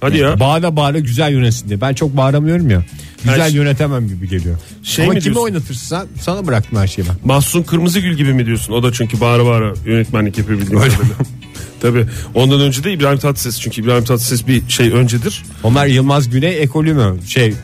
Hadi ya. Bağıra bağıra güzel yönetsin diye. Ben çok bağıramıyorum ya. Güzel Her şey- yönetemem gibi geliyor. Şey Ama mi kimi diyorsun? oynatırsın sana bıraktım her şeyi ben. Mahsun Kırmızıgül gibi mi diyorsun? O da çünkü bağıra bağıra yönetmenlik yapıyor bildiğim kadarıyla. *laughs* Tabii. Ondan önce de İbrahim Tatlıses. Çünkü İbrahim Tatlıses bir şey öncedir. Onlar Yılmaz Güney ekolü mü? Şey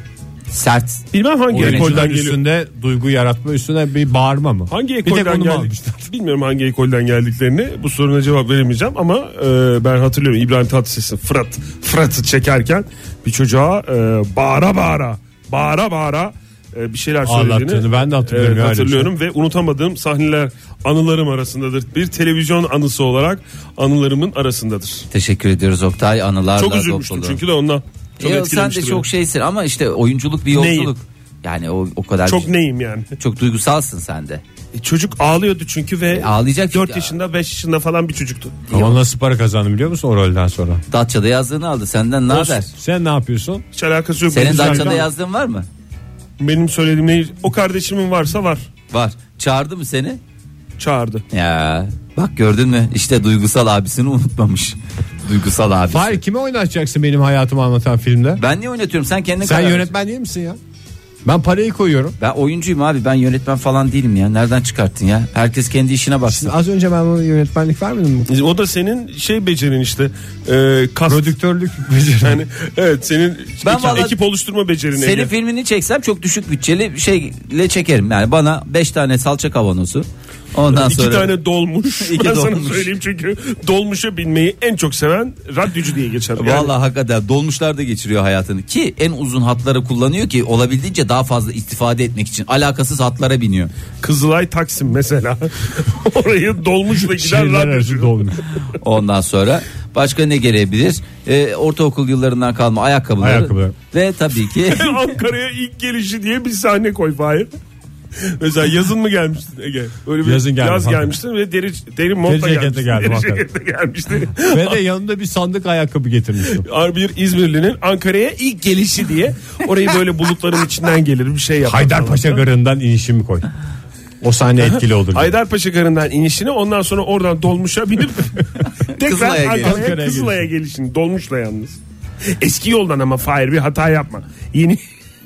Sert. Bilmem hangi oyuncular ekolden geliyor. üstünde duygu yaratma üstüne bir bağırma mı? Hangi bir tek ekolden onu mu geldi? almışlar? *laughs* Bilmiyorum hangi ekolden geldiklerini. Bu soruna cevap veremeyeceğim ama e, ben hatırlıyorum İbrahim Tatlıses'in Fırat Fırat'ı çekerken bir çocuğa e, bağıra bağıra bağıra bağıra e, bir şeyler söylediğini Ağlattığını ben de hatırlıyorum ya öyle hatırlıyorum ve unutamadığım sahneler anılarım arasındadır. Bir televizyon anısı olarak anılarımın arasındadır. Teşekkür ediyoruz Oktay. Anılarla Çok üzülmüştüm dolu. çünkü de ondan. Çok E, sen de etkilemişti beni. çok şeysin ama işte oyunculuk bir yolculuk. Yani o, o kadar Çok neyim yani. *laughs* çok duygusalsın sen de. E, çocuk ağlıyordu çünkü ve E, ağlayacak 4 çünkü. yaşında 5 yaşında falan bir çocuktu. Ama nasıl para kazandı biliyor musun o rolden sonra? Datça'da yazdığını aldı. Senden ne haber? Sen ne yapıyorsun? Hiç alakası yok. Senin Benim Datça'da güzel- yazdığın var mı? Benim söylediğim ne? O kardeşimin varsa var. Var. Çağırdı mı seni? Çağırdı. Ya bak gördün mü? İşte duygusal abisini unutmamış. duygusal abisi. Fahir kime oynatacaksın benim hayatımı anlatan filmde? Ben niye oynatıyorum? Sen kendin Sen karar ver. yönetmen değil misin ya? Ben parayı koyuyorum. Ben oyuncuyum abi. Ben yönetmen falan değilim ya. Nereden çıkarttın ya? Herkes kendi işine baksın. Şimdi az önce ben ona yönetmenlik vermedim mi? O da senin şey becerin işte. E, kast. Prodüktörlük *laughs* beceri. Yani evet senin Ben ekip, vallahi- ekip oluşturma becerin. Senin Ege. filmini çeksem çok düşük bütçeli şeyle çekerim. Yani bana 5 tane salça kavanozu. Ondan İki sonra tane dolmuş. *laughs* İki ben sana dolmuş. söyleyeyim çünkü dolmuşa binmeyi en çok seven radyocu diye geçer. Yani Vallahi hakikaten dolmuşlarda geçiriyor hayatını ki en uzun hatları kullanıyor ki olabildiğince daha fazla istifade etmek için alakasız hatlara biniyor. Kızılay Taksim mesela. *laughs* Orayı dolmuşla giden radyocu. dolmuş. *laughs* Ondan sonra başka ne gelebilir? Ee, ortaokul yıllarından kalma ayakkabıları Ayakkabılar. ve tabii ki Ankara'ya ilk gelişi diye bir sahne koy Fahir. *laughs* Mesela yazın mı gelmiştin Ege? Öyle bir Yazın geldim, Yaz gelmiştin ve deri, deri montla Deri gelmiştin. ceketle geldim, Deri ceketle *laughs* gelmiştin. Ve de yanında bir sandık ayakkabı getirmiştim. *laughs* bir İzmirli'nin Ankara'ya ilk gelişi diye orayı böyle bulutların içinden gelir bir şey yapar. Haydarpaşa Garı'ndan inişimi koy. O sahne etkili olur. Haydarpaşa Garı'ndan inişini ondan sonra oradan dolmuşa binip tekrar Kızılay'a Ankara'ya Kızılay'a gelişini dolmuşla yalnız. Eski yoldan ama Fahir bir hata yapma. Yeni,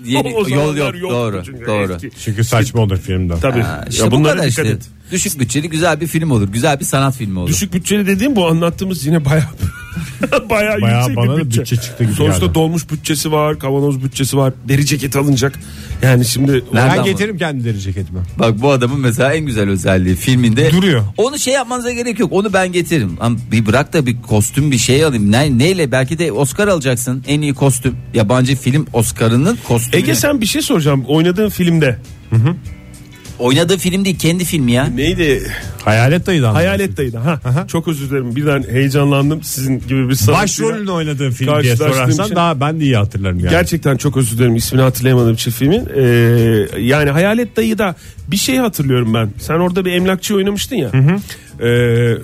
Yeni- *laughs* O yol yok, doğru, çünkü doğru. eski. Çünkü saçma olur filmde. Tabii. Ha, işte ya bu bunlara kadar dikkat işte. et. Düşük bütçeli güzel bir film olur. Güzel bir sanat filmi olur. Düşük bütçeli dediğim bu anlattığımız yine bayağı *laughs* bayağı, Bayağı yüksek bana bir bütçe. bütçe çıktı gibi Sonuçta geldi. dolmuş bütçesi var, kavanoz bütçesi var, deri ceket alınacak. Yani şimdi Nerede Ben getiririm kendi deri ceketimi. Bak bu adamın mesela en güzel özelliği filminde Duruyor. Onu şey yapmanıza gerek yok. Onu ben getiririm. Ama bir bırak da bir kostüm bir şey alayım. Ne, neyle belki de Oscar alacaksın. En iyi kostüm. Yabancı film Oscar'ının kostümü. Ege sen bir şey soracağım. Oynadığın filmde Oynadığı film değil kendi filmi ya. neydi? Hayalet dayıdan. Hayalet dayıydı. Ha. Çok özür dilerim. Birden heyecanlandım. Sizin gibi bir sanatçıyla. Başrolünü oynadığın film diye Karşılaştığım sorarsan için- daha ben de iyi hatırlarım yani. Gerçekten çok özür dilerim. İsmini hatırlayamadığım için filmin. Ee, yani Hayalet Dayı'da bir şey hatırlıyorum ben. Sen orada bir emlakçı oynamıştın ya. Ee,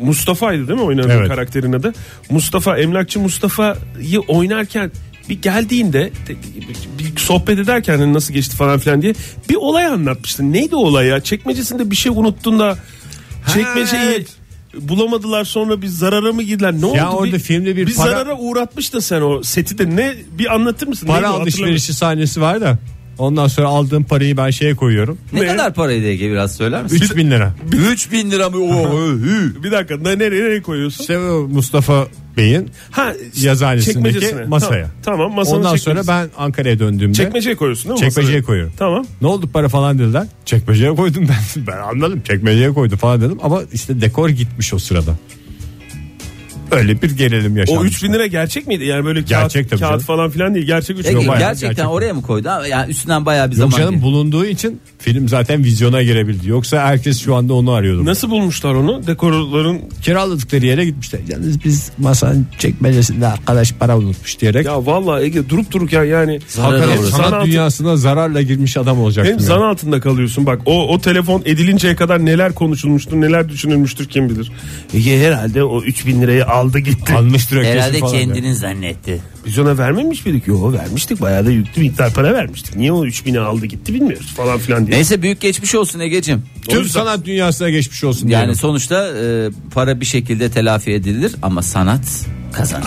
Mustafa'ydı değil mi oynadığın Evet. karakterin adı? Mustafa, emlakçı Mustafa'yı oynarken bir geldiğinde bir sohbet ederken hani nasıl geçti falan filan diye bir olay anlatmıştın. Neydi olay ya? Çekmecesinde bir şey unuttun da çekmeceyi evet. bulamadılar sonra bir zarara mı girdiler? Ne Ya oldu? orada filmde bir bir para- zarara uğratmış da sen o seti de ne bir anlatır mısın? Para Neydi alışverişi sahnesi var da. Ondan sonra aldığım parayı ben şeye koyuyorum. Ne, Ne? kadar paraydı Ege biraz söyler misin? 3000 lira. 3000 lira mı? Oo. *laughs* Bir dakika ne, nereye, nereye koyuyorsun? İşte Mustafa Bey'in Ha yazıhanesindeki masaya. Tamam, tamam masanın Ondan sonra ben Ankara'ya döndüğümde Çekmeceye koyuyorsun değil mi? çekmeceye masaya? koyuyorum. Tamam. Ne oldu para falan dediler. Çekmeceye koydum ben. *laughs* Ben anladım çekmeceye koydu falan dedim ama işte dekor gitmiş o sırada. Öyle bir gelelim yaşanmış. O 3000 lira gerçek miydi? Yani böyle Gerçek kağıt, tabii kağıt canım. falan filan değil. Gerçek 3000 Peki, lira. Gerçekten gerçek. oraya mı koydu? Yani üstünden bayağı bir Yok zaman canım geçti. bulunduğu için film zaten vizyona girebildi. Yoksa herkes şu anda onu arıyordu. Nasıl bulmuşlar onu? Dekorların Kiraladıkları yere gitmişler. Yalnız biz masanın çekmecesinde arkadaş para unutmuş diyerek. ya vallahi Ege durup duruk ya yani. Zarar Hakikaten sanat altı- dünyasına zararla girmiş adam olacaktım. Hem ya. zan altında kalıyorsun bak o, o telefon edilinceye kadar neler konuşulmuştur neler düşünülmüştür kim bilir. Ege herhalde o 3000 lirayı aldı gitti. Almıştır Herhalde falan. ya. kendini zannetti. Biz ona vermemiş miydik? Yok vermiştik bayağı da yüklü miktar para vermiştik. Niye o 3000'i aldı gitti bilmiyoruz falan filan diye. Neyse büyük geçmiş olsun Egeciğim. Tüm sanat dünyasına geçmiş olsun. Yani diyelim. sonuçta e, para bir şekilde telafi edilir ama sanat kazanır.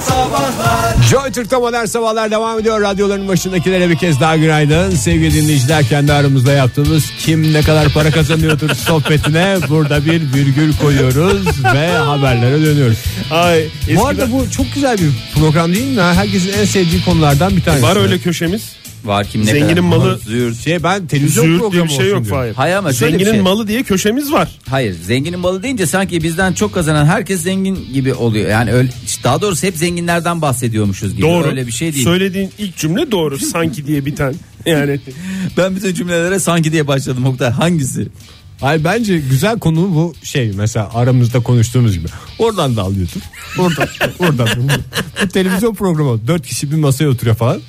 Sabahlar Joy Türk'te modern sabahlar devam ediyor. Radyoların başındakilere bir kez daha günaydın. Sevgili dinleyiciler kendi aramızda yaptığımız kim ne kadar para kazanıyordur *laughs* sohbetine burada bir virgül koyuyoruz ve haberlere dönüyoruz. Ay, Bu arada bu çok güzel bir program değil mi? Herkesin en sevdiği konulardan bir tanesi. var öyle köşemiz. Var kim ne Zenginin kadar malı- züğürt. Şey ben televizyon Züğürt diye programı bir şey yok. Fahir. Hayır ama şöyle bir Zenginin şey. malı diye köşemiz var. Hayır zenginin malı deyince sanki bizden çok kazanan herkes zengin gibi oluyor. Yani öyle, daha doğrusu hep zenginlerden bahsediyormuşuz gibi. Doğru. Öyle bir şey değil. Söylediğin ilk cümle doğru. *laughs* Sanki diye biten. Yani Ben bütün cümlelere sanki diye başladım Oktay. Hangisi? Hayır bence güzel konu bu şey mesela aramızda konuştuğumuz gibi. Oradan da alıyordur. Oradan, *laughs* oradan. Bu, televizyon programı dört kişi bir masaya oturuyor falan.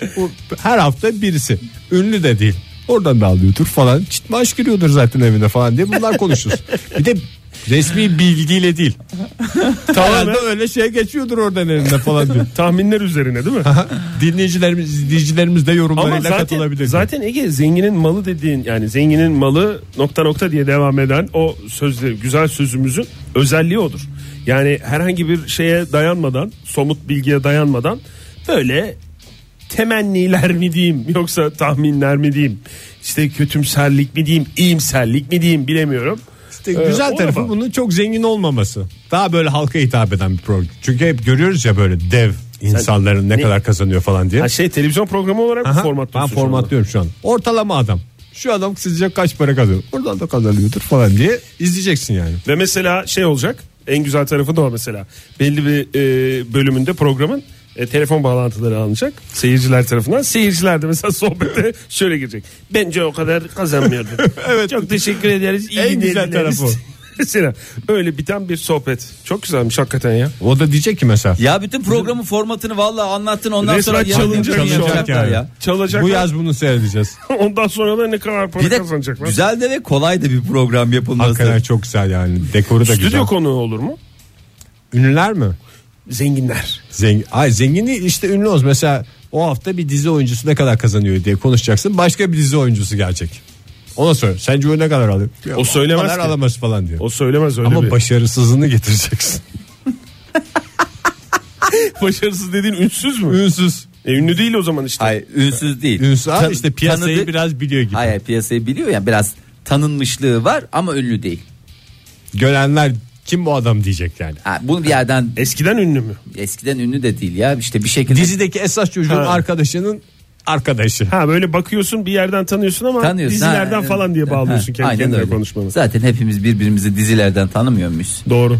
Her hafta birisi. Ünlü de değil. Oradan da alıyordur falan. Çit maaş giriyordur zaten evine falan diye bunlar konuşuruz. Bir de resmi bilgiyle değil. *laughs* Tamamen öyle şey geçiyordur oradan elinde falan diyor. *laughs* tahminler üzerine değil mi? Dinleyicilerimiz, izleyicilerimiz de Ama yorumlarıyla zaten, katılabilir. zaten Ege zenginin malı dediğin yani zenginin malı nokta nokta diye devam eden o sözleri güzel sözümüzün özelliği odur. Yani herhangi bir şeye dayanmadan somut bilgiye dayanmadan böyle temenniler mi diyeyim yoksa tahminler mi diyeyim işte kötümserlik mi diyeyim iyimserlik mi diyeyim bilemiyorum. İşte Ee, güzel tarafı defa. bunun çok zengin olmaması. Daha böyle halka hitap eden bir program. Çünkü hep görüyoruz ya böyle dev insanların ne, ne- kadar kazanıyor falan diye. Ha şey televizyon programı olarak Aha, ben formatlıyorsun anda? formatlıyorum şu an. Ortalama adam. Şu adam sizce kaç para kazanıyor? Oradan da kazanıyordur falan diye izleyeceksin yani. Ve mesela şey olacak en güzel tarafı da o mesela. Belli bir e, bölümünde programın e, telefon bağlantıları alınacak seyirciler tarafından. Seyirciler de mesela *laughs* sohbete şöyle girecek. Bence o kadar kazanmıyordum. *laughs* evet. Çok teşekkür ederiz. İyi En güzel dinlediniz." tarafı *laughs* mesela öyle biten bir sohbet. Çok güzelmiş hakikaten ya. O da diyecek ki mesela. Ya bütün programın formatını vallahi anlattın ondan Resmen sonra yarın çalınacak yapacaklar yani. ya. Çalacaklar. Bu yaz bunu seyredeceğiz. Ondan sonra da ne kadar para Bir de kazanacaklar. güzel de ve kolay da bir program yapılması. Hakikaten çok güzel yani. Dekoru da Stüdyo güzel. konuğu olur mu? Ünlüler mi? Zenginler. Zengin, ay zengini işte ünlü olsun. Mesela o hafta bir dizi oyuncusu ne kadar kazanıyor diye konuşacaksın. Başka bir dizi oyuncusu gelecek. Ona sor. Sence o ne kadar alıyor? Ya, O söylemez kadar ki. alamaz falan diyor. O söylemez öyle Ama bir. başarısızlığını getireceksin. *laughs* Başarısız dediğin ünsüz mü? Ünsüz. E, ünlü değil o zaman işte. Hayır ünsüz değil. Ünsüz Tan- işte piyasayı tanıdık- biraz biliyor gibi. Hayır piyasayı biliyor ya biraz tanınmışlığı var ama ünlü değil. Görenler kim bu adam diyecek yani. Ha, bunu bir yerden Eskiden ünlü mü? eskiden ünlü de değil ya işte bir şekilde Dizideki esas çocuğun Ha. arkadaşının arkadaşı. Ha böyle bakıyorsun bir yerden tanıyorsun ama tanıyorsun. dizilerden ha, falan diye bağlıyorsun ha, kendi aynen kendine öyle. konuşmanı. Zaten hepimiz birbirimizi dizilerden tanımıyor muyuz? Doğru.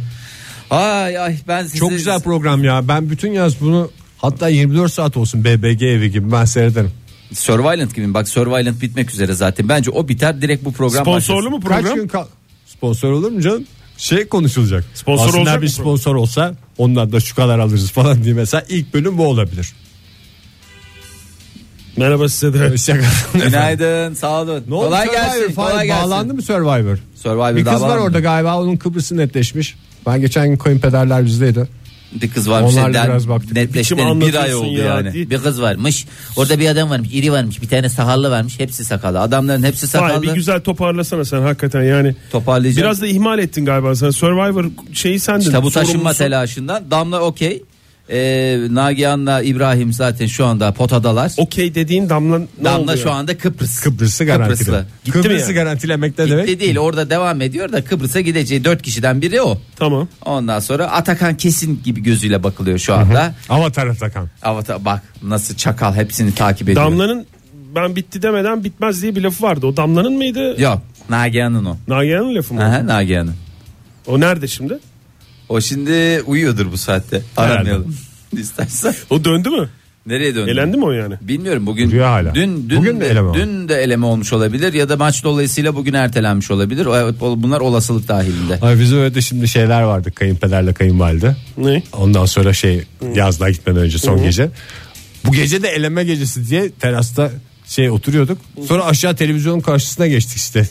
Ay ay ben sizi Çok güzel program ya. Ben bütün yaz bunu hatta 24 saat olsun BBG evi gibi ben seyrederim. Survivalent gibi bak Survivalent bitmek üzere zaten. Bence o biter direkt bu program Sponsorlu başlasın. mu Kaç program? gün kal sponsor olur mu canım? Şey konuşulacak. Sponsor Aslında olacak bir mı sponsor olsa ondan da şu kadar alırız falan diye mesela ilk bölüm bu olabilir. Merhaba size de. *laughs* Günaydın sağ olun. Ne oldu kolay Survivor? gelsin. Falan Kolay gelsin. Bağlandı mı Survivor? Survivor Bir kız var orada galiba onun Kıbrıs'ı netleşmiş. Ben geçen gün kayınpederler bizdeydi. Bir kız varmış. Onlarla der- biraz baktık. Netleşmeli Biçim bir ay oldu ya, yani. değil. Bir kız varmış. Orada bir adam varmış. iri varmış. Bir tane sakallı varmış. Hepsi sakallı. Adamların hepsi sakallı. bir güzel toparlasana sen hakikaten yani. Toparlayacağım. Biraz da ihmal ettin galiba sen. Survivor şeyi sendin. İşte bu taşınma sorumlusu. telaşından. Damla okey. Ee, Nagihan'la İbrahim zaten şu anda potadalar. Okey dediğin damla ne Damla oldu şu anda Kıbrıs. Kıbrıs'ı garantili. Kıbrıslı. Gitti mi Kıbrıs'ı yani? garantilemek ne Gitti demek? değil orada devam ediyor da Kıbrıs'a gideceği dört kişiden biri o. Tamam. Ondan sonra Atakan kesin gibi gözüyle bakılıyor şu anda. Avatar Atakan. Avatar bak nasıl çakal hepsini takip ediyor. Damlanın ben bitti demeden bitmez diye bir lafı vardı. O Damla'nın mıydı? Yok Nagihan'ın o. Nagihan'ın lafı mı? Aha, Nagihan'ın. O nerede şimdi? O şimdi uyuyordur bu saatte. Aramayalım. *laughs* İstersen. O döndü mü? Nereye döndü? Elendi mi o yani? Bilmiyorum bugün Duruyor hala. dün dün Bugün de, de eleme dün de eleme olmuş olabilir ya da maç dolayısıyla bugün ertelenmiş olabilir. Bunlar olasılık dahilinde. Ay bizim öyle şimdi şeyler vardı kayınpederle kayınvalide. Ne? Ondan sonra şey yazlığa gitmeden önce son gece. Bu gece de eleme gecesi diye terasta şey oturuyorduk. Sonra aşağı televizyonun karşısına geçtik işte.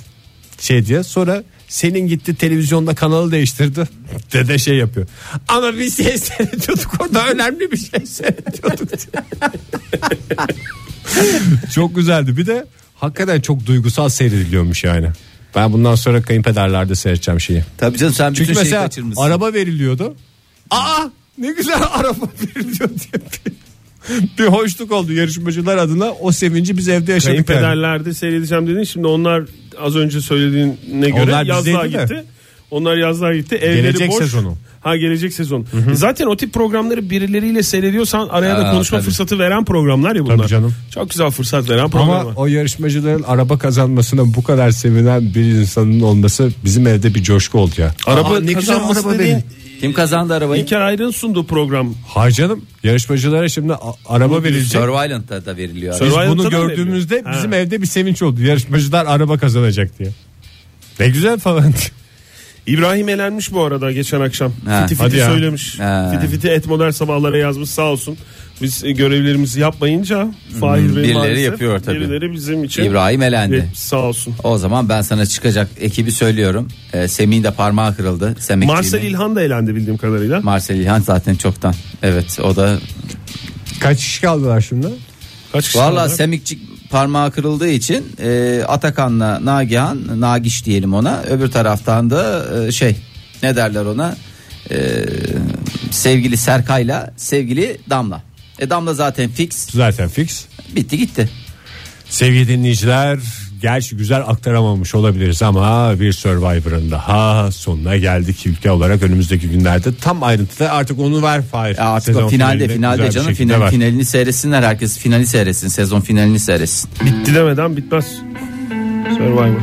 Şey diye sonra senin gitti televizyonda kanalı değiştirdi. *laughs* Dede şey yapıyor. Ama biz şey seyrediyorduk orada önemli bir şey seyrediyorduk. *laughs* çok güzeldi. Bir de hakikaten çok duygusal seyrediliyormuş yani. Ben bundan sonra kayınpederlerde seyredeceğim şeyi. Tabii canım sen bütün Çünkü şeyi mesela kaçırmışsın. araba veriliyordu. Aa ne güzel araba *laughs* veriliyor diye *laughs* bir, hoşluk oldu yarışmacılar adına. O sevinci biz evde yaşadık. yani. Kayınpederlerde seyredeceğim dedin. Şimdi onlar az önce söylediğine göre Onlar yazlığa bizdeydi de. gitti. Onlar yazlığa gitti. Evleri Gelecek boş. sezonu. Ha gelecek sezon. Zaten o tip programları birileriyle seyrediyorsan araya da konuşma tabii. fırsatı veren programlar ya bunlar. Tabii canım. Çok güzel fırsat veren Ama programlar. o yarışmacıların araba kazanmasına bu kadar sevinen bir insanın olması bizim evde bir coşku oldu ya. Araba Aa, ne güzel kazanması araba dediğin benim. Kim kazandı arabayı? İlker Ayrık'ın sunduğu program. Hayır canım yarışmacılara şimdi a- araba verilecek. Survivalent'ta da veriliyor. Biz bunu da gördüğümüzde veriliyor. bizim Ha. evde bir sevinç oldu. Yarışmacılar araba kazanacak diye. Ne güzel falan. İbrahim elenmiş bu arada geçen akşam. Ha. Fiti Hadi fiti ya. söylemiş. Ha. Fiti fiti et modern sabahlara yazmış sağ olsun. Biz e, görevlerimizi yapmayınca Fahir Bey birileri maalesef, yapıyor tabii. Birileri bizim için. İbrahim elendi. Evet, sağ olsun. O zaman ben sana çıkacak ekibi söylüyorum. Ee, Semih'in de parmağı kırıldı. Semih Marcel İlhan da elendi bildiğim kadarıyla. Marcel İlhan zaten çoktan. Evet o da Kaç kişi kaldılar şimdi? Kaç kişi Valla kaldı? Semikçik parmağı kırıldığı için e, Atakan'la Nagihan, Nagiş diyelim ona. Öbür taraftan da e, şey ne derler ona? E, sevgili Serkay'la sevgili Damla. E Damla zaten fix. Zaten fix. Bitti gitti. Sevgili dinleyiciler gerçi güzel aktaramamış olabiliriz ama bir Survivor'ın daha sonuna geldik ülke olarak önümüzdeki günlerde tam ayrıntıda artık onu ver Fahir. Ya artık Sezon o finalde finalde canım final, ver. finalini seyretsinler herkes finali seyretsin sezon finalini seyretsin. Bitti demeden bitmez. Survivor.